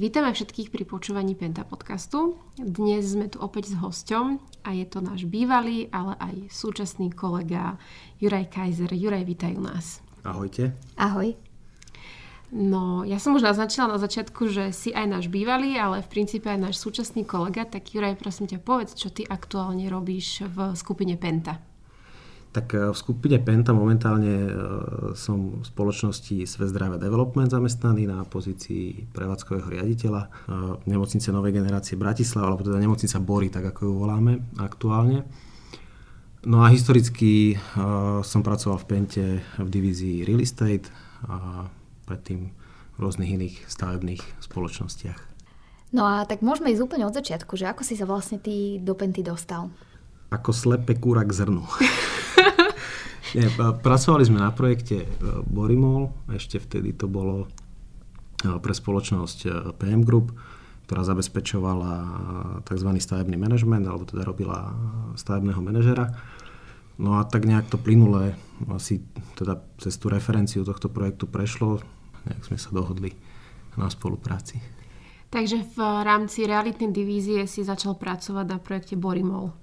Vítame všetkých pri počúvaní Penta podcastu. Dnes sme tu opäť s hosťom a je to náš bývalý, ale aj súčasný kolega Juraj Kaiser. Juraj, vítajú nás. Ahojte. Ahoj. No, ja som už naznačila na začiatku, že si aj náš bývalý, ale v princípe aj náš súčasný kolega. Tak Juraj, prosím ťa, povedz, čo ty aktuálne robíš v skupine Penta. Tak e, v skupine Penta momentálne e, som v spoločnosti Sve zdravia development zamestnaný na pozícii prevádzkového riaditeľa e, nemocnice Novej generácie Bratislava, alebo teda nemocnica Bory, tak ako ju voláme aktuálne. No a historicky som pracoval v Pente v divízii Real Estate a predtým v rôznych iných stavebných spoločnostiach. No a tak môžeme ísť úplne od začiatku, že ako si sa vlastne ty do Penty dostal? Ako slepe kúra k zrnu. Nie, pracovali sme na projekte e, Borimol, ešte vtedy to bolo e, pre spoločnosť e, PM Group, ktorá zabezpečovala tzv. stavebný manažment, alebo teda robila stavebného manažera. No a tak nejak to plynule asi teda cez tú referenciu tohto projektu prešlo, nejak sme sa dohodli na spolupráci. Takže v rámci realitnej divízie si začal pracovať na projekte Borimol.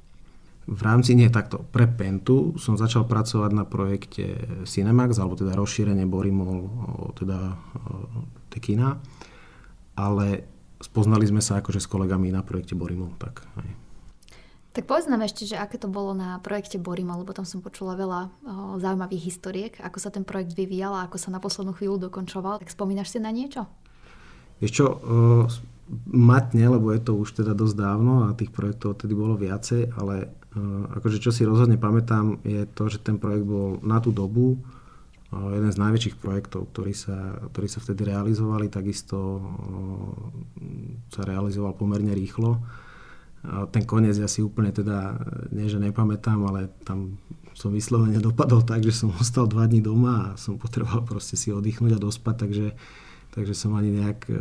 V rámci, nie takto, pre Pentu som začal pracovať na projekte Cinemax, alebo teda rozšírenie Borimol, teda Tekina, ale spoznali sme sa akože s kolegami na projekte Borimol, tak aj. Tak povedz nám ešte, že aké to bolo na projekte Borimol, lebo tam som počula veľa o, zaujímavých historiek, ako sa ten projekt vyvíjal a ako sa na poslednú chvíľu dokončoval. Tak spomínaš si na niečo? Vieš čo, matne, lebo je to už teda dosť dávno a tých projektov tedy bolo viacej, ale akože čo si rozhodne pamätám, je to, že ten projekt bol na tú dobu jeden z najväčších projektov, ktorý sa, ktorý sa vtedy realizovali, takisto sa realizoval pomerne rýchlo. Ten koniec ja si úplne teda, nie že nepamätám, ale tam som vyslovene dopadol tak, že som ostal dva dní doma a som potreboval proste si oddychnúť a dospať, takže, takže som ani nejak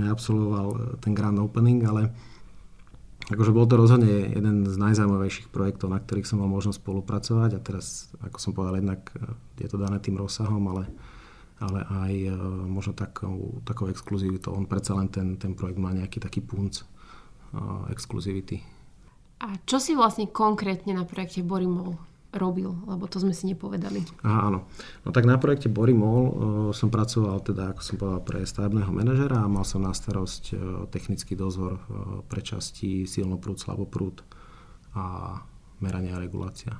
neabsolvoval ten grand opening, ale Akože bol to rozhodne jeden z najzaujímavejších projektov, na ktorých som mal možnosť spolupracovať a teraz, ako som povedal, jednak e, je to dané tým rozsahom, ale, ale aj e, možno takou, takou exkluzivitou. On predsa len ten, ten projekt má nejaký taký punc uh, exkluzivity. A čo si vlastne konkrétne na projekte Borimol robil, lebo to sme si nepovedali. Aha, áno. No tak na projekte Borimol uh, som pracoval teda, ako som povedal, pre stavebného manažera a mal som na starosť uh, technický dozor uh, pre časti silnoprúd, slaboprúd a merania a regulácia.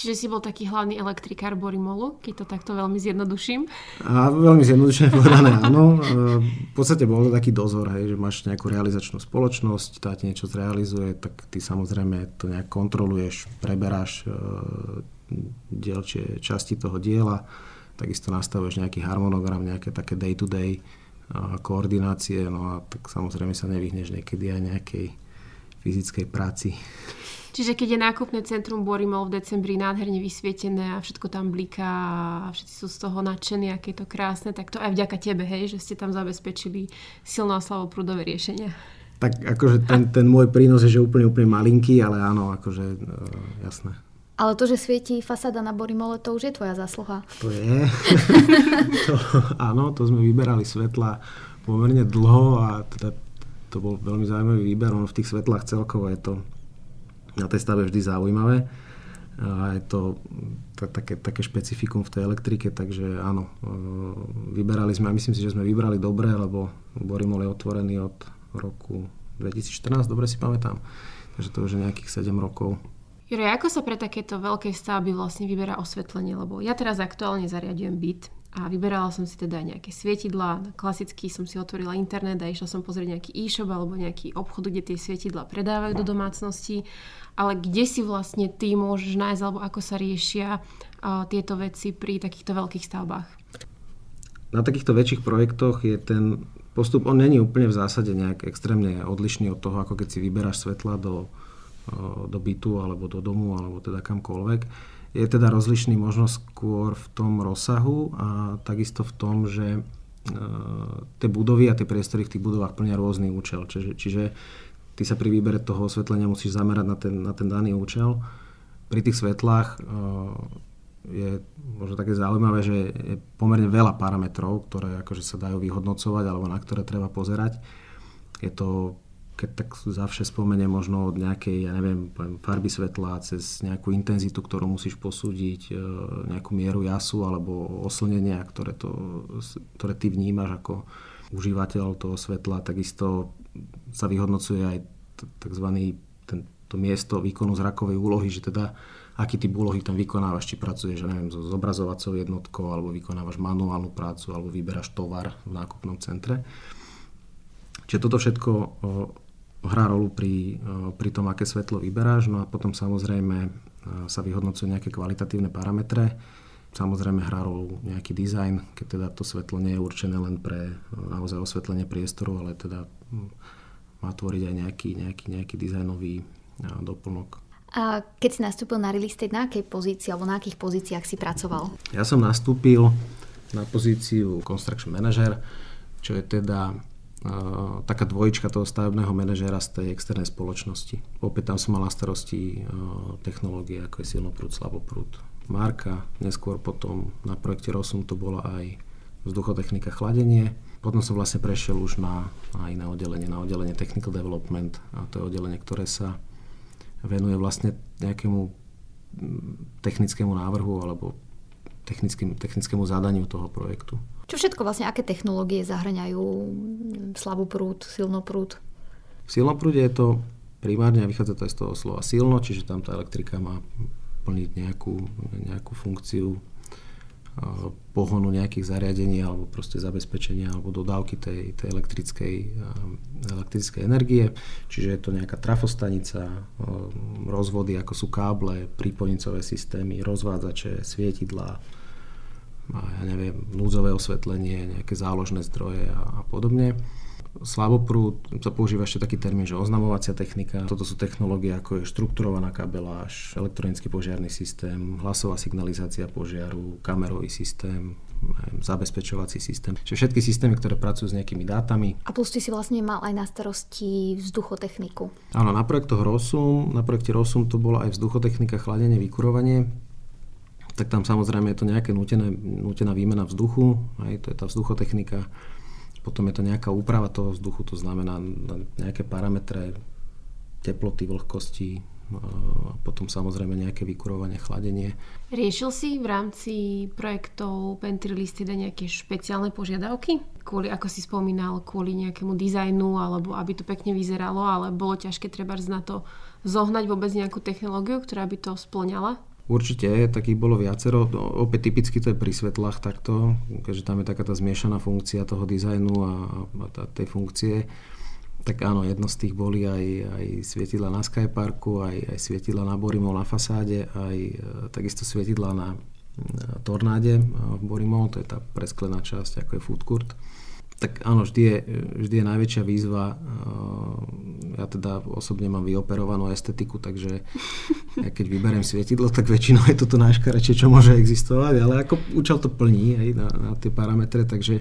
Čiže si bol taký hlavný elektrikár Borimolu, keď to takto veľmi zjednoduším? A veľmi zjednodušene povedané, áno. V podstate bol to taký dozor, hej, že máš nejakú realizačnú spoločnosť, tá ti niečo zrealizuje, tak ty samozrejme to nejak kontroluješ, preberáš dielčie časti toho diela, takisto nastavuješ nejaký harmonogram, nejaké také day-to-day koordinácie, no a tak samozrejme sa nevyhneš niekedy aj nejakej fyzickej práci. Čiže keď je nákupné centrum Borimol v decembri nádherne vysvietené a všetko tam bliká a všetci sú z toho nadšení, aké je to krásne, tak to aj vďaka tebe, hej, že ste tam zabezpečili silno a slavoprúdové riešenia. Tak akože ten, ten môj prínos je, že úplne, úplne malinký, ale áno, akože uh, jasné. Ale to, že svieti fasáda na Borimole, to už je tvoja zásluha. To je. to, áno, to sme vyberali svetla pomerne dlho a teda to bol veľmi zaujímavý výber. Ono v tých svetlách celkovo je to na tej stave vždy zaujímavé. A je to také, také špecifikum v tej elektrike, takže áno, e, vyberali sme, a myslím si, že sme vybrali dobre, lebo Borimol je otvorený od roku 2014, dobre si pamätám. Takže to už je nejakých 7 rokov. Jure, ako sa pre takéto veľké stavby vlastne vyberá osvetlenie? Lebo ja teraz aktuálne zariadujem byt a vyberala som si teda nejaké svietidla. Klasicky som si otvorila internet a išla som pozrieť nejaký e-shop alebo nejaký obchod, kde tie svietidla predávajú do domácnosti. Ale kde si vlastne ty môžeš nájsť alebo ako sa riešia uh, tieto veci pri takýchto veľkých stavbách? Na takýchto väčších projektoch je ten postup, on není úplne v zásade nejak extrémne odlišný od toho, ako keď si vyberáš svetla do, do bytu alebo do domu alebo teda kamkoľvek je teda rozlišný možno skôr v tom rozsahu a takisto v tom, že e, tie budovy a tie priestory v tých budovách plnia rôzny účel. Čiže, čiže ty sa pri výbere toho osvetlenia musíš zamerať na ten, na ten daný účel. Pri tých svetlách e, je možno také zaujímavé, že je pomerne veľa parametrov, ktoré akože sa dajú vyhodnocovať alebo na ktoré treba pozerať. Je to keď tak zavše spomenie možno od nejakej, ja neviem, farby svetla cez nejakú intenzitu, ktorú musíš posúdiť, e, nejakú mieru jasu alebo oslnenia, ktoré, to, ktoré ty vnímaš ako užívateľ toho svetla. Takisto sa vyhodnocuje aj tzv. Ten, to miesto výkonu zrakovej úlohy, že teda aký typ úlohy tam vykonávaš, či pracuješ, neviem, so zobrazovacou jednotkou, alebo vykonávaš manuálnu prácu, alebo vyberáš tovar v nákupnom centre. Čiže toto všetko hrá rolu pri, eh, pri tom, aké svetlo vyberáš. No a potom samozrejme eh, sa vyhodnocujú nejaké kvalitatívne parametre. Samozrejme hrá rolu nejaký dizajn, keď teda to svetlo nie je určené len pre eh, naozaj osvetlenie priestoru, ale teda hm, má tvoriť aj nejaký, nejaký, nejaký dizajnový doplnok. A keď si nastúpil na real estate, na akej pozícii alebo na akých pozíciách si pracoval? Ja som nastúpil na pozíciu construction manager, čo je teda taká dvojička toho stavebného manažéra z tej externej spoločnosti. Opäť tam som mal na starosti technológie, ako je silnoprúd, slaboprúd, Marka. Neskôr potom na projekte Rosum to bola aj vzduchotechnika, chladenie. Potom som vlastne prešiel už na, na iné oddelenie, na oddelenie Technical Development. A to je oddelenie, ktoré sa venuje vlastne nejakému technickému návrhu alebo technickému zadaniu toho projektu. Čo všetko vlastne, aké technológie zahrňajú slabú prúd, silnoprúd? V silnoprúde je to primárne, vychádza to aj z toho slova silno, čiže tam tá elektrika má plniť nejakú, nejakú funkciu pohonu nejakých zariadení alebo proste zabezpečenia alebo dodávky tej, tej elektrickej, elektrickej energie. Čiže je to nejaká trafostanica, rozvody ako sú káble, prípojnicové systémy, rozvádzače, svietidlá, ja neviem, núdzové osvetlenie, nejaké záložné zdroje a, a podobne. Slaboprúd sa používa ešte taký termín, že oznamovacia technika. Toto sú technológie ako je štrukturovaná kabeláž, elektronický požiarný systém, hlasová signalizácia požiaru, kamerový systém, zabezpečovací systém. Čiže všetky systémy, ktoré pracujú s nejakými dátami. A plus ty si vlastne mal aj na starosti vzduchotechniku. Áno, na projektoch ROSUM, na projekte ROSUM to bola aj vzduchotechnika, chladenie, vykurovanie tak tam samozrejme je to nejaké nutené, nutená výmena vzduchu, aj to je tá vzduchotechnika. Potom je to nejaká úprava toho vzduchu, to znamená nejaké parametre teploty, vlhkosti, a potom samozrejme nejaké vykurovanie, chladenie. Riešil si v rámci projektov Pentry Listida nejaké špeciálne požiadavky? Kvôli, ako si spomínal, kvôli nejakému dizajnu, alebo aby to pekne vyzeralo, ale bolo ťažké treba na to zohnať vôbec nejakú technológiu, ktorá by to splňala? Určite, takých bolo viacero. No, opäť typicky to je pri svetlách takto, keďže tam je taká tá zmiešaná funkcia toho dizajnu a, a tej funkcie. Tak áno, jedno z tých boli aj, aj svietidla na Skyparku, aj, aj svietidla na Borimol na fasáde, aj e, takisto svietidla na, na Tornáde v Borimol, to je tá presklená časť, ako je food court tak áno, vždy je, vždy je najväčšia výzva. Ja teda osobne mám vyoperovanú estetiku, takže ja keď vyberiem svietidlo, tak väčšinou je toto najškarečie, čo môže existovať, ale ako účel to plní aj na, na tie parametre, takže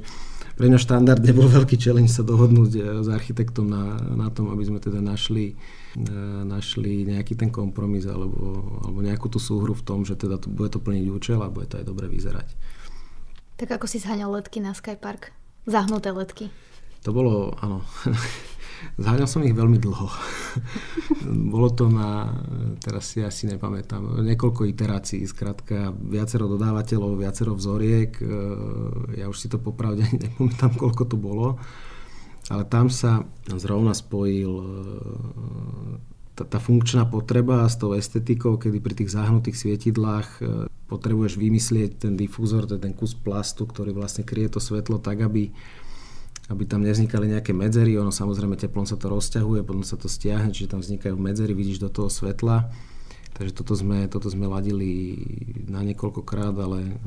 pre mňa štandardne bol veľký challenge sa dohodnúť e, s architektom na, na tom, aby sme teda našli, e, našli nejaký ten kompromis alebo, alebo nejakú tú súhru v tom, že teda to, bude to plniť účel a bude to aj dobre vyzerať. Tak ako si zhaňal letky na Skypark? Zahnuté letky. To bolo, áno. Zháňal som ich veľmi dlho. Bolo to na, teraz si asi nepamätám, niekoľko iterácií, zkrátka viacero dodávateľov, viacero vzoriek. E, ja už si to popravde nepamätám, koľko to bolo. Ale tam sa zrovna spojil e, tá, tá funkčná potreba s tou estetikou, kedy pri tých zahnutých svietidlách e, potrebuješ vymyslieť ten difúzor, ten kus plastu, ktorý vlastne kryje to svetlo tak, aby, aby tam nevznikali nejaké medzery. Ono samozrejme teplom sa to rozťahuje, potom sa to stiahne, čiže tam vznikajú medzery, vidíš do toho svetla. Takže toto sme, toto sme ladili na niekoľkokrát, ale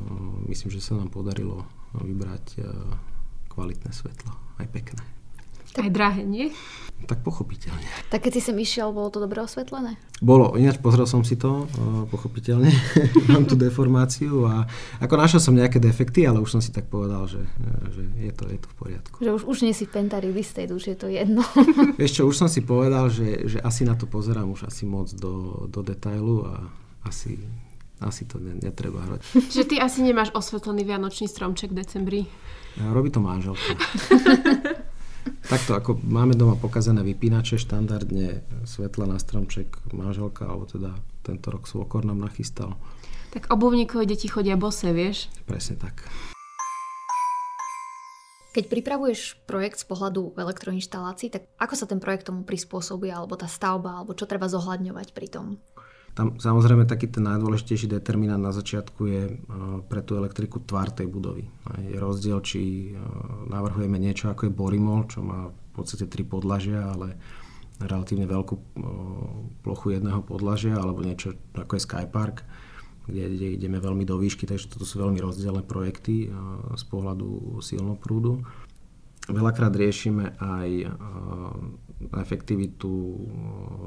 myslím, že sa nám podarilo vybrať kvalitné svetlo, aj pekné. Tak, aj drahé, nie? Tak pochopiteľne. Tak keď si sem išiel, bolo to dobre osvetlené? Bolo, ináč pozrel som si to, pochopiteľne, mám tú deformáciu a ako našiel som nejaké defekty, ale už som si tak povedal, že, že je, to, je to v poriadku. Že už, už nie si pentari listed, už je to jedno. Vieš čo, už som si povedal, že, že asi na to pozerám už asi moc do, do detailu a asi asi to netreba hrať. Čiže ty asi nemáš osvetlený vianočný stromček v decembri? Robí to manželka. Takto, ako máme doma pokazené vypínače, štandardne svetla na stromček manželka, alebo teda tento rok svokor nám nachystal. Tak obuvníkové deti chodia bose, vieš? Presne tak. Keď pripravuješ projekt z pohľadu elektroinštalácií, tak ako sa ten projekt tomu prispôsobuje, alebo tá stavba, alebo čo treba zohľadňovať pri tom? Tam samozrejme taký ten najdôležitejší determinant na začiatku je e, pre tú elektriku tvar tej budovy. Je rozdiel, či e, navrhujeme niečo ako je Borimol, čo má v podstate tri podlažia, ale relatívne veľkú e, plochu jedného podlažia, alebo niečo ako je Skypark, kde ideme veľmi do výšky, takže toto sú veľmi rozdielne projekty z pohľadu silnoprúdu. Veľakrát riešime aj efektivitu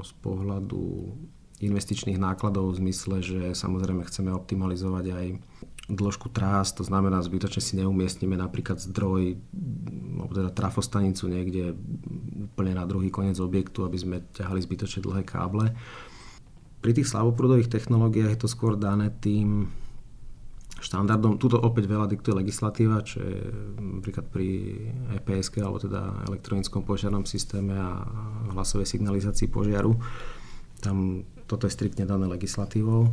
z pohľadu investičných nákladov v zmysle, že samozrejme chceme optimalizovať aj dĺžku trás, to znamená zbytočne si neumiestnime napríklad zdroj, teda trafostanicu niekde úplne na druhý koniec objektu, aby sme ťahali zbytočne dlhé káble. Pri tých slavoprúdových technológiách je to skôr dané tým štandardom. Tuto opäť veľa diktuje legislatíva, čo je napríklad pri EPSK, alebo teda elektronickom požiarnom systéme a hlasovej signalizácii požiaru. Tam toto je striktne dané legislatívou.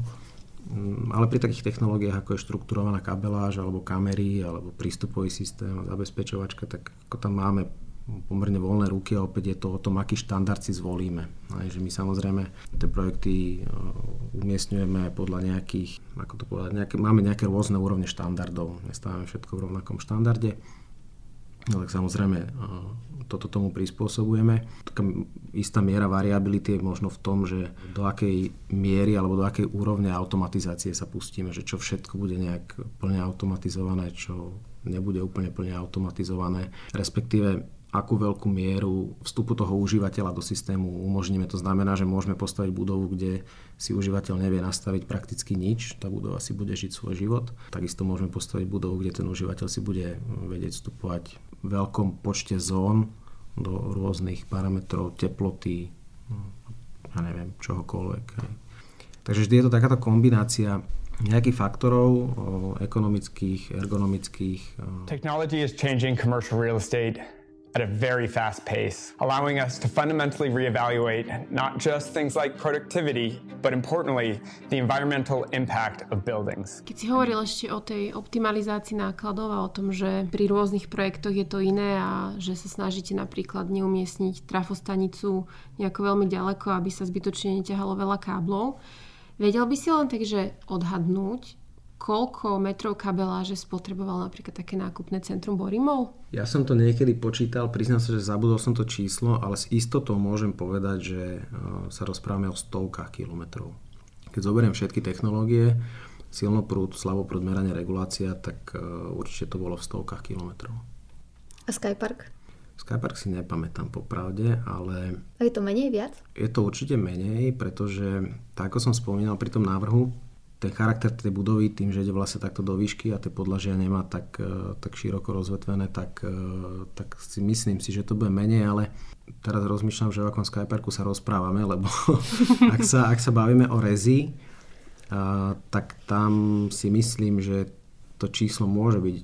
Mm, ale pri takých technológiách, ako je štrukturovaná kabeláž, alebo kamery, alebo prístupový systém, zabezpečovačka, tak ako tam máme pomerne voľné ruky a opäť je to o tom, aký štandard si zvolíme. Aj, že my samozrejme tie projekty uh, umiestňujeme podľa nejakých, ako to povedať, nejaké, máme nejaké rôzne úrovne štandardov. Nestávame všetko v rovnakom štandarde. No tak samozrejme uh, toto tomu prispôsobujeme. Taká istá miera variability je možno v tom, že do akej miery alebo do akej úrovne automatizácie sa pustíme, že čo všetko bude nejak plne automatizované, čo nebude úplne plne automatizované, respektíve akú veľkú mieru vstupu toho užívateľa do systému umožníme. To znamená, že môžeme postaviť budovu, kde si užívateľ nevie nastaviť prakticky nič, tá budova si bude žiť svoj život. Takisto môžeme postaviť budovu, kde ten užívateľ si bude vedieť vstupovať veľkom počte zón do rôznych parametrov teploty, ja neviem, čohokoľvek. Takže vždy je to takáto kombinácia nejakých faktorov ekonomických, ergonomických. Technology is changing commercial real estate at a very fast pace, allowing us to fundamentally reevaluate not just things like productivity, but importantly, the environmental impact of buildings. Keď si hovoril ešte o tej optimalizácii nákladov a o tom, že pri rôznych projektoch je to iné a že sa snažíte napríklad neumiestniť trafostanicu nejako veľmi ďaleko, aby sa zbytočne neťahalo veľa káblov, vedel by si len takže odhadnúť, koľko metrov kabeláže spotreboval napríklad také nákupné centrum Borimol? Ja som to niekedy počítal, priznám sa, že zabudol som to číslo, ale s istotou môžem povedať, že e, sa rozprávame o stovkách kilometrov. Keď zoberiem všetky technológie, silnoprúd, slavoprúd, meranie, regulácia, tak e, určite to bolo v stovkách kilometrov. A Skypark? Skypark si nepamätám popravde, ale... A je to menej viac? Je to určite menej, pretože, tak ako som spomínal pri tom návrhu, ten charakter tej budovy, tým, že ide vlastne takto do výšky a tie podlažia nemá tak, e, tak široko rozvetvené, tak, e, tak si myslím si, že to bude menej, ale teraz rozmýšľam, že o akom Skyparku sa rozprávame, lebo ak sa, ak sa bavíme o rezi, a, tak tam si myslím, že to číslo môže byť,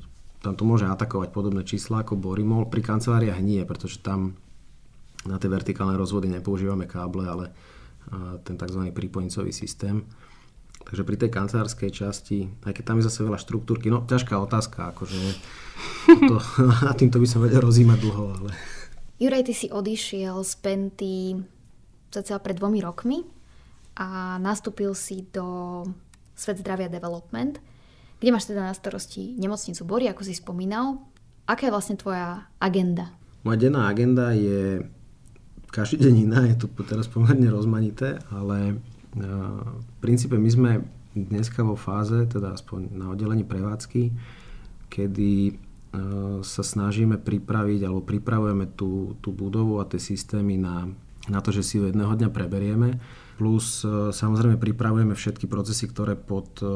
tam to môže atakovať podobné čísla ako Borimol. Pri kanceláriách nie, pretože tam na tie vertikálne rozvody nepoužívame káble, ale ten tzv. prípojnicový systém. Takže pri tej kancelárskej časti, aj keď tam je zase veľa štruktúrky, no ťažká otázka, akože to, a týmto by som vedel rozímať dlho, ale... Juraj, ty si odišiel z Penty cca pred dvomi rokmi a nastúpil si do Svet zdravia development, kde máš teda na starosti nemocnicu Bory, ako si spomínal. Aká je vlastne tvoja agenda? Moja denná agenda je každý deň iná, je to teraz pomerne rozmanité, ale v princípe my sme dneska vo fáze, teda aspoň na oddelení prevádzky, kedy e, sa snažíme pripraviť alebo pripravujeme tú, tú budovu a tie systémy na, na to, že si ju jedného dňa preberieme. Plus e, samozrejme pripravujeme všetky procesy, ktoré pod e,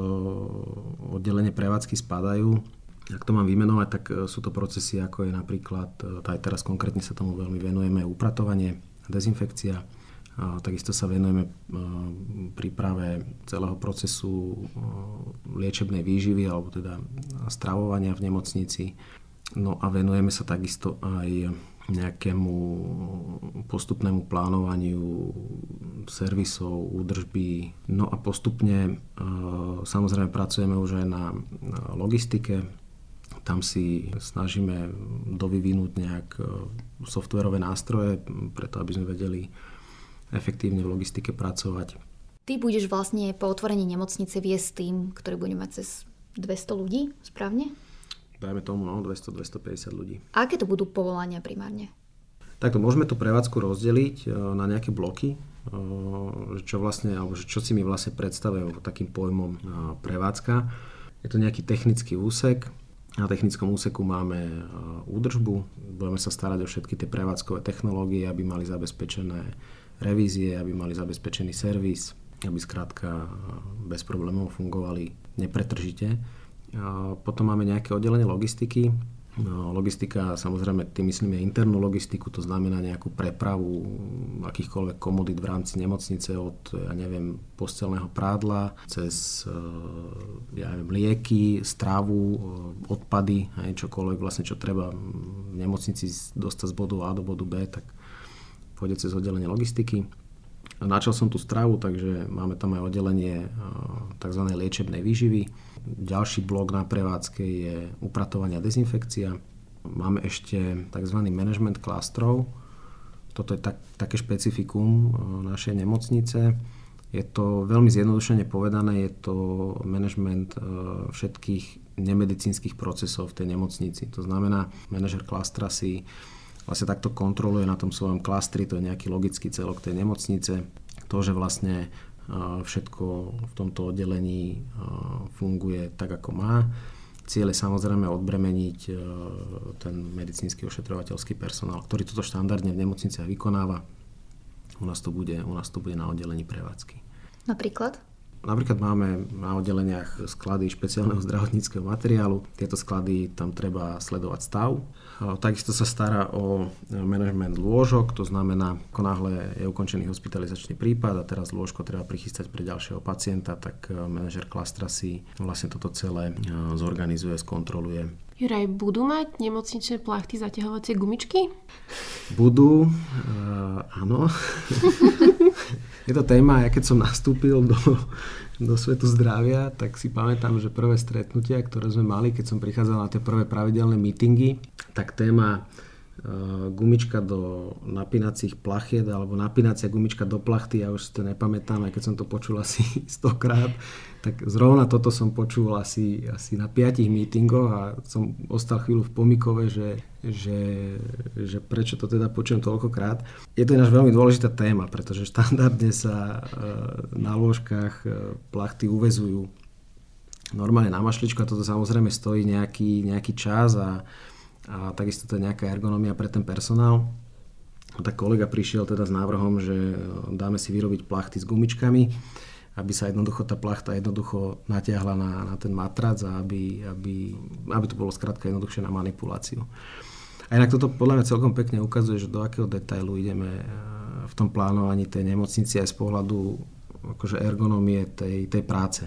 oddelenie prevádzky spadajú. Ak to mám vymenovať, tak sú to procesy ako je napríklad, aj teraz konkrétne sa tomu veľmi venujeme, upratovanie, dezinfekcia, Takisto sa venujeme príprave celého procesu liečebnej výživy alebo teda stravovania v nemocnici. No a venujeme sa takisto aj nejakému postupnému plánovaniu servisov, údržby. No a postupne samozrejme pracujeme už aj na logistike. Tam si snažíme dovyvinúť nejak softverové nástroje, preto aby sme vedeli efektívne v logistike pracovať. Ty budeš vlastne po otvorení nemocnice viesť tým, ktorý bude mať cez 200 ľudí, správne? Dajme tomu, no, 200-250 ľudí. A aké to budú povolania primárne? Takto môžeme tú prevádzku rozdeliť e, na nejaké bloky, e, čo vlastne, alebo čo si my vlastne predstavujeme takým pojmom e, prevádzka. Je to nejaký technický úsek, na technickom úseku máme údržbu, budeme sa starať o všetky tie prevádzkové technológie, aby mali zabezpečené revízie, aby mali zabezpečený servis, aby skrátka bez problémov fungovali nepretržite. A potom máme nejaké oddelenie logistiky. No, logistika, samozrejme, tým myslím je internú logistiku, to znamená nejakú prepravu akýchkoľvek komodít v rámci nemocnice od, ja neviem, postelného prádla, cez ja neviem, lieky, strávu, e, odpady, aj čokoľvek vlastne, čo treba v nemocnici dostať z bodu A do bodu B, tak pôjde cez oddelenie logistiky. Načal som tú stravu, takže máme tam aj oddelenie tzv. liečebnej výživy. Ďalší blok na prevádzke je upratovanie a dezinfekcia. Máme ešte tzv. management klastrov. Toto je tak, také špecifikum našej nemocnice. Je to veľmi zjednodušene povedané, je to management všetkých nemedicínskych procesov v tej nemocnici. To znamená, manažer klastra si vlastne takto kontroluje na tom svojom klastri, to je nejaký logický celok tej nemocnice, to, že vlastne všetko v tomto oddelení funguje tak, ako má. Cieľ je samozrejme odbremeniť ten medicínsky ošetrovateľský personál, ktorý toto štandardne v nemocniciach vykonáva. U nás to bude, u nás to bude na oddelení prevádzky. Napríklad? Napríklad máme na oddeleniach sklady špeciálneho zdravotníckého materiálu. Tieto sklady tam treba sledovať stav. Takisto sa stará o management lôžok, to znamená, ako náhle je ukončený hospitalizačný prípad a teraz lôžko treba prichystať pre ďalšieho pacienta, tak e, manažer klastra si vlastne toto celé e, zorganizuje, skontroluje. Juraj, budú mať nemocničné plachty zaťahovacie gumičky? Budú, uh, áno. je to téma, ja keď som nastúpil do, do svetu zdravia, tak si pamätám, že prvé stretnutia, ktoré sme mali, keď som prichádzal na tie prvé pravidelné meetingy, tak téma uh, gumička do napínacích plachiet alebo napínacia gumička do plachty, ja už si to nepamätám, aj keď som to počul asi stokrát, tak zrovna toto som počul asi, asi na piatich mítingoch a som ostal chvíľu v pomikove, že, že, že prečo to teda počujem toľkokrát. Je to ináč veľmi dôležitá téma, pretože štandardne sa e, na lôžkach e, plachty uvezujú normálne na mašličku a toto samozrejme stojí nejaký, nejaký čas a, a takisto to je nejaká ergonomia pre ten personál. A tak kolega prišiel teda s návrhom, že dáme si vyrobiť plachty s gumičkami aby sa jednoducho tá plachta jednoducho natiahla na, na ten matrac a aby, aby, aby to bolo skrátka jednoduchšie na manipuláciu. A inak toto podľa mňa celkom pekne ukazuje, že do akého detailu ideme eh, v tom plánovaní tej nemocnici aj z pohľadu akože ergonomie tej, tej práce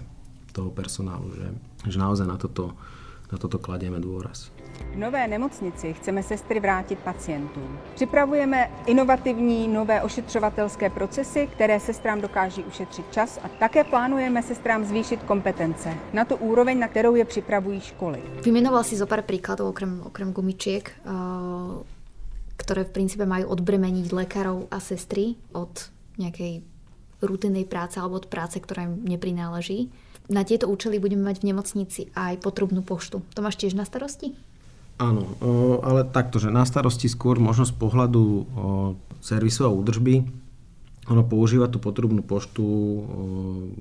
toho personálu, že, že naozaj na toto, na toto kladieme dôraz. V nové nemocnici chceme sestry vrátit pacientům. Připravujeme inovativní nové ošetřovatelské procesy, které sestrám dokáží ušetřit čas a také plánujeme sestrám zvýšit kompetence na tu úroveň, na kterou je připravují školy. Vymenoval si zo pár príkladov okrem, okrem gumičiek, uh, ktoré v princípe majú odbremeniť lekárov a sestry od nejakej rutinnej práce alebo od práce, ktorá im neprináleží. Na tieto účely budeme mať v nemocnici aj potrubnú poštu. To máš tiež na starosti? Áno, ale takto, že na starosti skôr možno z pohľadu servisu a údržby, ono používa tú potrubnú poštu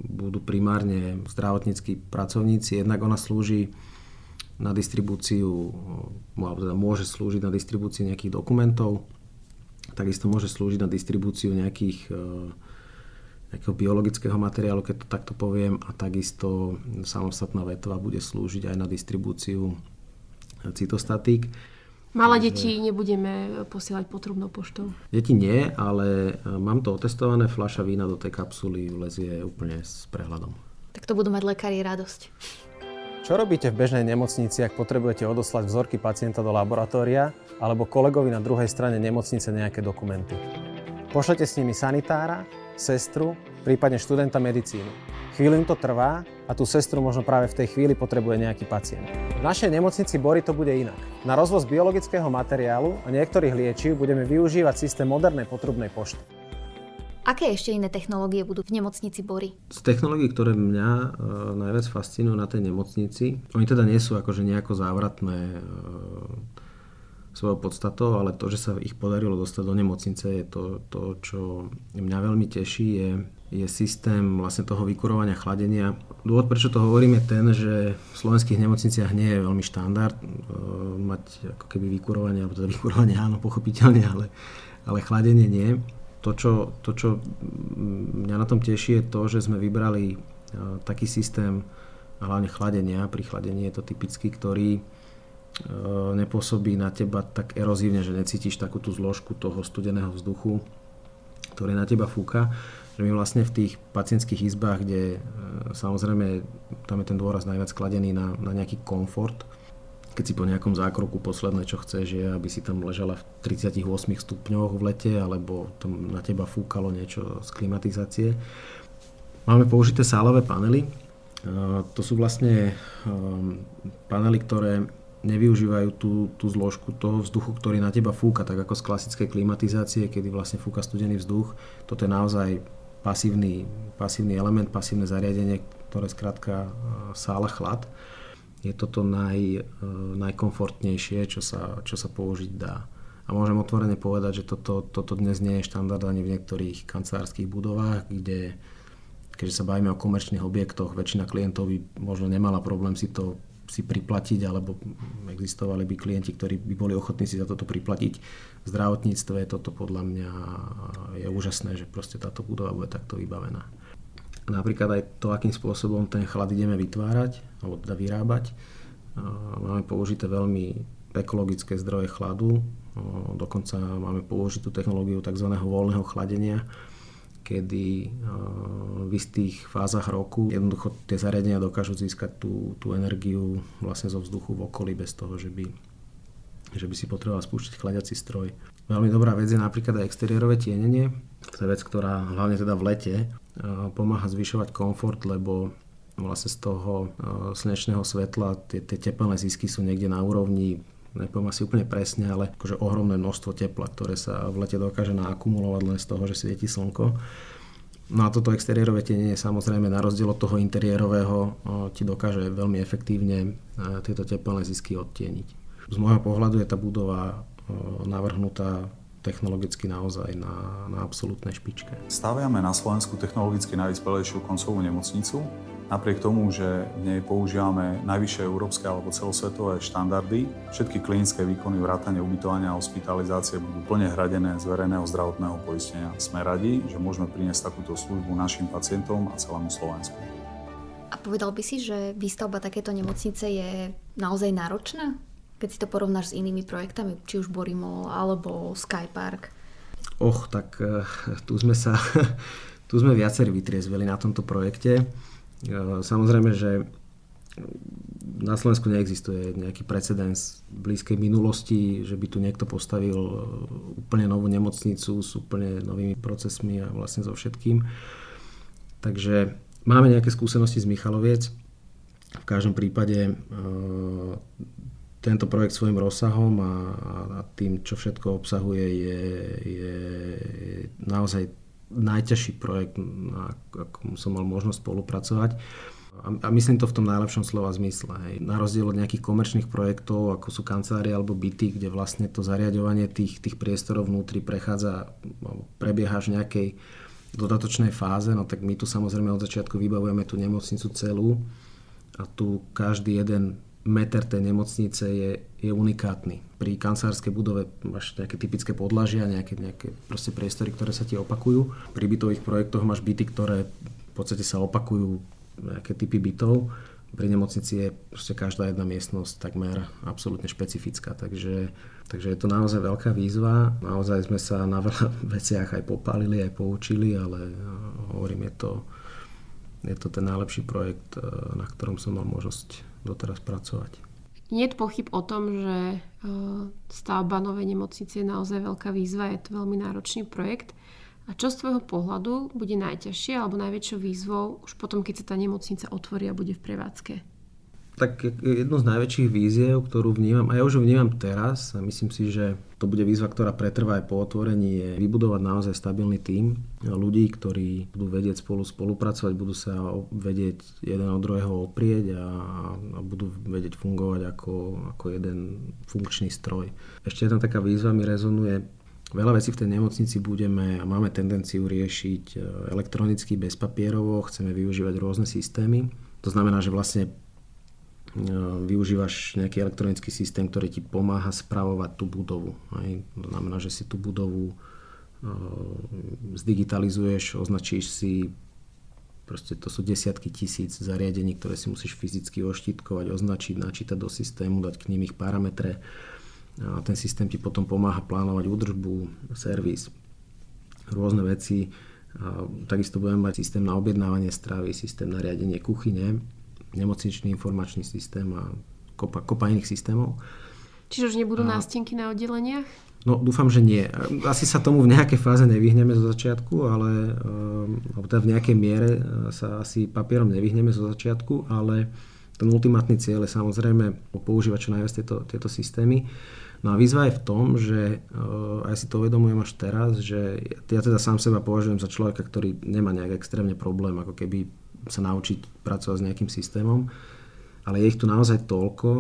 budú primárne zdravotníckí pracovníci, jednak ona slúži na distribúciu, alebo teda môže slúžiť na distribúciu nejakých dokumentov, takisto môže slúžiť na distribúciu nejakých nejakého biologického materiálu, keď to takto poviem, a takisto samostatná vetva bude slúžiť aj na distribúciu cytostatík. Malé deti nebudeme posielať potrubnou poštou. Deti nie, ale e, mám to otestované, fľaša vína do tej kapsuly vlezie úplne s prehľadom. Tak to budú mať lekári radosť. Čo robíte v bežnej nemocnici, ak potrebujete odoslať vzorky pacienta do laboratória alebo kolegovi na druhej strane nemocnice nejaké dokumenty? Pošlete s nimi sanitára, sestru, prípadne študenta medicíny. Chvíľu im to trvá a tú sestru možno práve v tej chvíli potrebuje nejaký pacient. V našej nemocnici Bory to bude inak. Na rozvoz biologického materiálu a niektorých liečiv budeme využívať systém modernej potrubnej pošty. Aké ešte iné technológie budú v nemocnici Bory? Z technológií, ktoré mňa e, najviac fascinujú na tej nemocnici, oni teda nie sú akože nejako závratné e, svojou podstatou, ale to, že sa ich podarilo dostať do nemocnice, je to, to čo mňa veľmi teší, je, je systém vlastne toho vykurovania chladenia. Dôvod, prečo to hovorím, je ten, že v slovenských nemocniciach nie je veľmi štandard e, mať ako keby vykurovanie, alebo teda vykurovanie áno, pochopiteľne, ale, ale chladenie nie to čo, to, čo mňa na tom teší, je to, že sme vybrali e, taký systém, hlavne chladenia, pri chladení je to typický, ktorý nepôsobí na teba tak erozívne, že necítiš takú tú zložku toho studeného vzduchu, ktorý na teba fúka. Že my vlastne v tých pacientských izbách, kde e, samozrejme tam je ten dôraz najviac kladený na, na nejaký komfort, keď si po nejakom zákroku posledné, čo chceš, je, aby si tam ležala v 38 stupňoch v lete, alebo tam na teba fúkalo niečo z klimatizácie. Máme použité sálové panely. To sú vlastne um, panely, ktoré nevyužívajú tú, tú zložku toho vzduchu, ktorý na teba fúka, tak ako z klasickej klimatizácie, kedy vlastne fúka studený vzduch. Toto je naozaj pasívny, pasívny element, pasívne zariadenie, ktoré skrátka sála chlad je toto naj, e, najkomfortnejšie, čo sa, čo sa použiť dá. A môžem otvorene povedať, že toto, toto dnes nie je štandard ani v niektorých kancelárskych budovách, kde keďže sa bavíme o komerčných objektoch, väčšina klientov by možno nemala problém si to si priplatiť, alebo existovali by klienti, ktorí by boli ochotní si za toto priplatiť. V zdravotníctve toto podľa mňa je úžasné, že proste táto budova bude takto vybavená napríklad aj to, akým spôsobom ten chlad ideme vytvárať, alebo teda vyrábať. Máme použité veľmi ekologické zdroje chladu, dokonca máme použitú technológiu tzv. voľného chladenia, kedy v istých fázach roku jednoducho tie zariadenia dokážu získať tú, tú energiu vlastne zo vzduchu v okolí bez toho, že by, že by si potreboval spúšťať chladiaci stroj. Veľmi dobrá vec je napríklad aj exteriérové tienenie. To je vec, ktorá hlavne teda v lete pomáha zvyšovať komfort, lebo vlastne z toho slnečného svetla tie, tie teplné zisky sú niekde na úrovni nepoviem asi úplne presne, ale akože ohromné množstvo tepla, ktoré sa v lete dokáže naakumulovať len z toho, že svieti slnko. No a toto exteriérové tienenie samozrejme na rozdiel od toho interiérového ti dokáže veľmi efektívne tieto teplné zisky odtieniť. Z môjho pohľadu je tá budova navrhnutá technologicky naozaj na, na absolútnej špičke. Staviame na Slovensku technologicky najvyspelejšiu koncovú nemocnicu. Napriek tomu, že v nej používame najvyššie európske alebo celosvetové štandardy, všetky klinické výkony vrátane ubytovania a hospitalizácie budú plne hradené z verejného zdravotného poistenia. Sme radi, že môžeme priniesť takúto službu našim pacientom a celému Slovensku. A povedal by si, že výstavba takéto nemocnice je naozaj náročná? keď si to porovnáš s inými projektami, či už Borimol alebo Skypark? Och, tak eh, tu sme sa, tu sme viacerí vytriezveli na tomto projekte. Eh, samozrejme, že na Slovensku neexistuje nejaký precedens v blízkej minulosti, že by tu niekto postavil eh, úplne novú nemocnicu s úplne novými procesmi a vlastne so všetkým. Takže máme nejaké skúsenosti z Michaloviec. V každom prípade tento projekt svojim rozsahom a, a tým, čo všetko obsahuje, je, je naozaj najťažší projekt, na akom som mal možnosť spolupracovať. A, myslím to v tom najlepšom slova zmysle. Hej. Na rozdiel od nejakých komerčných projektov, ako sú kancelárie alebo byty, kde vlastne to zariadovanie tých, tých priestorov vnútri prechádza, prebieha až nejakej dodatočnej fáze, no tak my tu samozrejme od začiatku vybavujeme tú nemocnicu celú a tu každý jeden meter tej nemocnice je, je unikátny. Pri kancelárskej budove máš nejaké typické podlažia, nejaké, nejaké priestory, ktoré sa ti opakujú. Pri bytových projektoch máš byty, ktoré v podstate sa opakujú, nejaké typy bytov. Pri nemocnici je proste každá jedna miestnosť takmer absolútne špecifická, takže, takže je to naozaj veľká výzva. Naozaj sme sa na veľa veciach aj popálili, aj poučili, ale hovorím, je to, je to ten najlepší projekt, na ktorom som mal možnosť doteraz pracovať. Nie je pochyb o tom, že stavba novej nemocnice je naozaj veľká výzva, je to veľmi náročný projekt. A čo z tvojho pohľadu bude najťažšie alebo najväčšou výzvou už potom, keď sa tá nemocnica otvorí a bude v prevádzke? Tak jedno z najväčších víziev, ktorú vnímam, a ja už ju vnímam teraz, a myslím si, že to bude výzva, ktorá pretrvá aj po otvorení, je vybudovať naozaj stabilný tím ľudí, ktorí budú vedieť spolu spolupracovať, budú sa vedieť jeden od druhého oprieť a, a budú vedieť fungovať ako, ako jeden funkčný stroj. Ešte jedna taká výzva mi rezonuje Veľa vecí v tej nemocnici budeme a máme tendenciu riešiť e, elektronicky, bezpapierovo, chceme využívať rôzne systémy. To znamená, že vlastne využívaš nejaký elektronický systém, ktorý ti pomáha spravovať tú budovu. To znamená, že si tú budovu e, zdigitalizuješ, označíš si proste to sú desiatky tisíc zariadení, ktoré si musíš fyzicky oštítkovať, označiť, načítať do systému, dať k nim ich parametre a ten systém ti potom pomáha plánovať údržbu, servis, rôzne veci. A takisto budeme mať systém na objednávanie stravy, systém na riadenie kuchyne, nemocničný informačný systém a kopa, kopa iných systémov. Čiže už nebudú a... nástenky na oddeleniach? No dúfam, že nie. Asi sa tomu v nejakej fáze nevyhneme zo začiatku, ale ehm, alebo teda v nejakej miere e, sa asi papierom nevyhneme zo začiatku, ale ten ultimátny cieľ je samozrejme používať čo najviac tieto, tieto systémy. No a výzva je v tom, že uh, aj si to uvedomujem až teraz, že ja teda sám seba považujem za človeka, ktorý nemá nejak extrémne problém, ako keby sa naučiť pracovať s nejakým systémom, ale je ich tu naozaj toľko,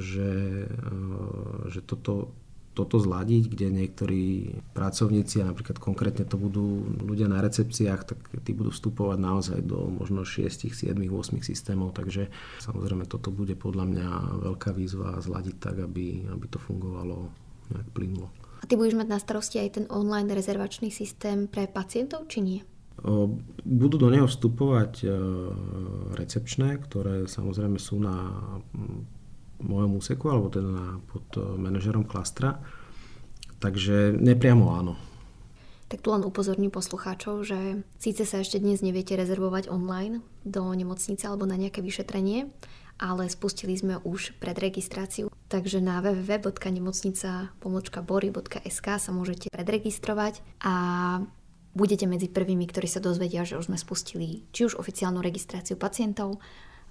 že, uh, že toto toto zladiť, kde niektorí pracovníci, a napríklad konkrétne to budú ľudia na recepciách, tak tí budú vstupovať naozaj do možno 6, 7, 8 systémov, takže samozrejme toto bude podľa mňa veľká výzva zladiť tak, aby, aby to fungovalo nejak plynulo. A ty budeš mať na starosti aj ten online rezervačný systém pre pacientov, či nie? Budú do neho vstupovať recepčné, ktoré samozrejme sú na mojom úseku, alebo teda pod eh, manažerom klastra. Takže nepriamo áno. Tak tu len upozorním poslucháčov, že síce sa ešte dnes neviete rezervovať online do nemocnice alebo na nejaké vyšetrenie, ale spustili sme už predregistráciu. Takže na www.nemocnica.bory.sk sa môžete predregistrovať a budete medzi prvými, ktorí sa dozvedia, že už sme spustili či už oficiálnu registráciu pacientov,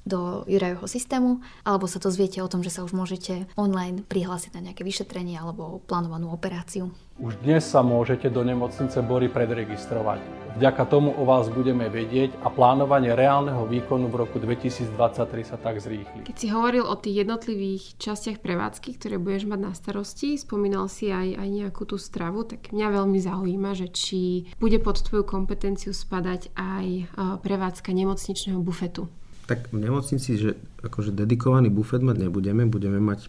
do Jurajovho systému, alebo sa to zviete o tom, že sa už môžete online prihlásiť na nejaké vyšetrenie alebo plánovanú operáciu. Už dnes sa môžete do nemocnice Bory predregistrovať. Vďaka tomu o vás budeme vedieť a plánovanie reálneho výkonu v roku 2023 sa tak zrýchli. Keď si hovoril o tých jednotlivých častiach prevádzky, ktoré budeš mať na starosti, spomínal si aj, aj nejakú tú stravu, tak mňa veľmi zaujíma, že či bude pod tvoju kompetenciu spadať aj prevádzka nemocničného bufetu tak v nemocnici, že akože dedikovaný bufet mať nebudeme, budeme mať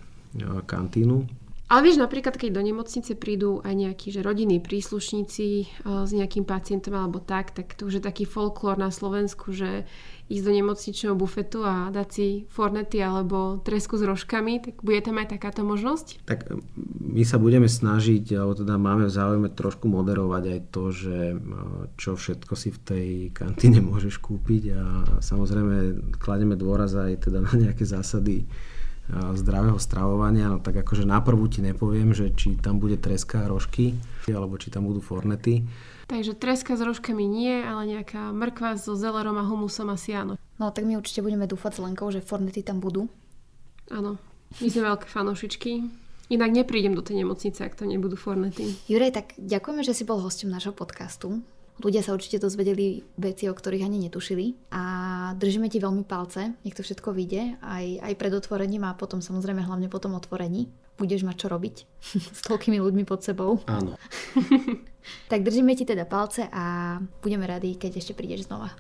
kantínu. Ale vieš, napríklad, keď do nemocnice prídu aj nejakí že rodinní príslušníci s nejakým pacientom alebo tak, tak to už je taký folklór na Slovensku, že ísť do nemocničného bufetu a dať si fornety alebo tresku s rožkami, tak bude tam aj takáto možnosť? Tak my sa budeme snažiť, alebo teda máme v záujme trošku moderovať aj to, že čo všetko si v tej kantíne môžeš kúpiť a samozrejme klademe dôraz aj teda na nejaké zásady zdravého stravovania, no tak akože na prvú ti nepoviem, že či tam bude treska a rožky, alebo či tam budú fornety Takže treska s rožkami nie, ale nejaká mrkva so zelerom a humusom asi áno. No tak my určite budeme dúfať s Lenkou, že fornety tam budú. Áno, my sme veľké fanošičky. Inak neprídem do tej nemocnice, ak to nebudú fornety. Juraj, tak ďakujeme, že si bol hostom nášho podcastu. Ľudia sa určite dozvedeli veci, o ktorých ani netušili a držíme ti veľmi palce, nech to všetko vyjde, aj, aj pred otvorením a potom samozrejme hlavne po tom otvorení. Budeš mať čo robiť s toľkými ľuďmi pod sebou. Áno. tak držíme ti teda palce a budeme radi, keď ešte prídeš znova.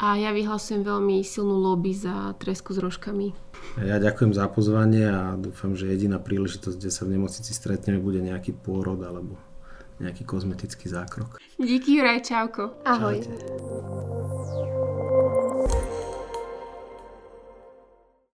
A ja vyhlasujem veľmi silnú lobby za tresku s rožkami. Ja ďakujem za pozvanie a dúfam, že jediná príležitosť, kde sa v nemocnici stretneme, bude nejaký pôrod alebo nejaký kozmetický zákrok. Díky Juraj, čauko. Ahoj. Čaute.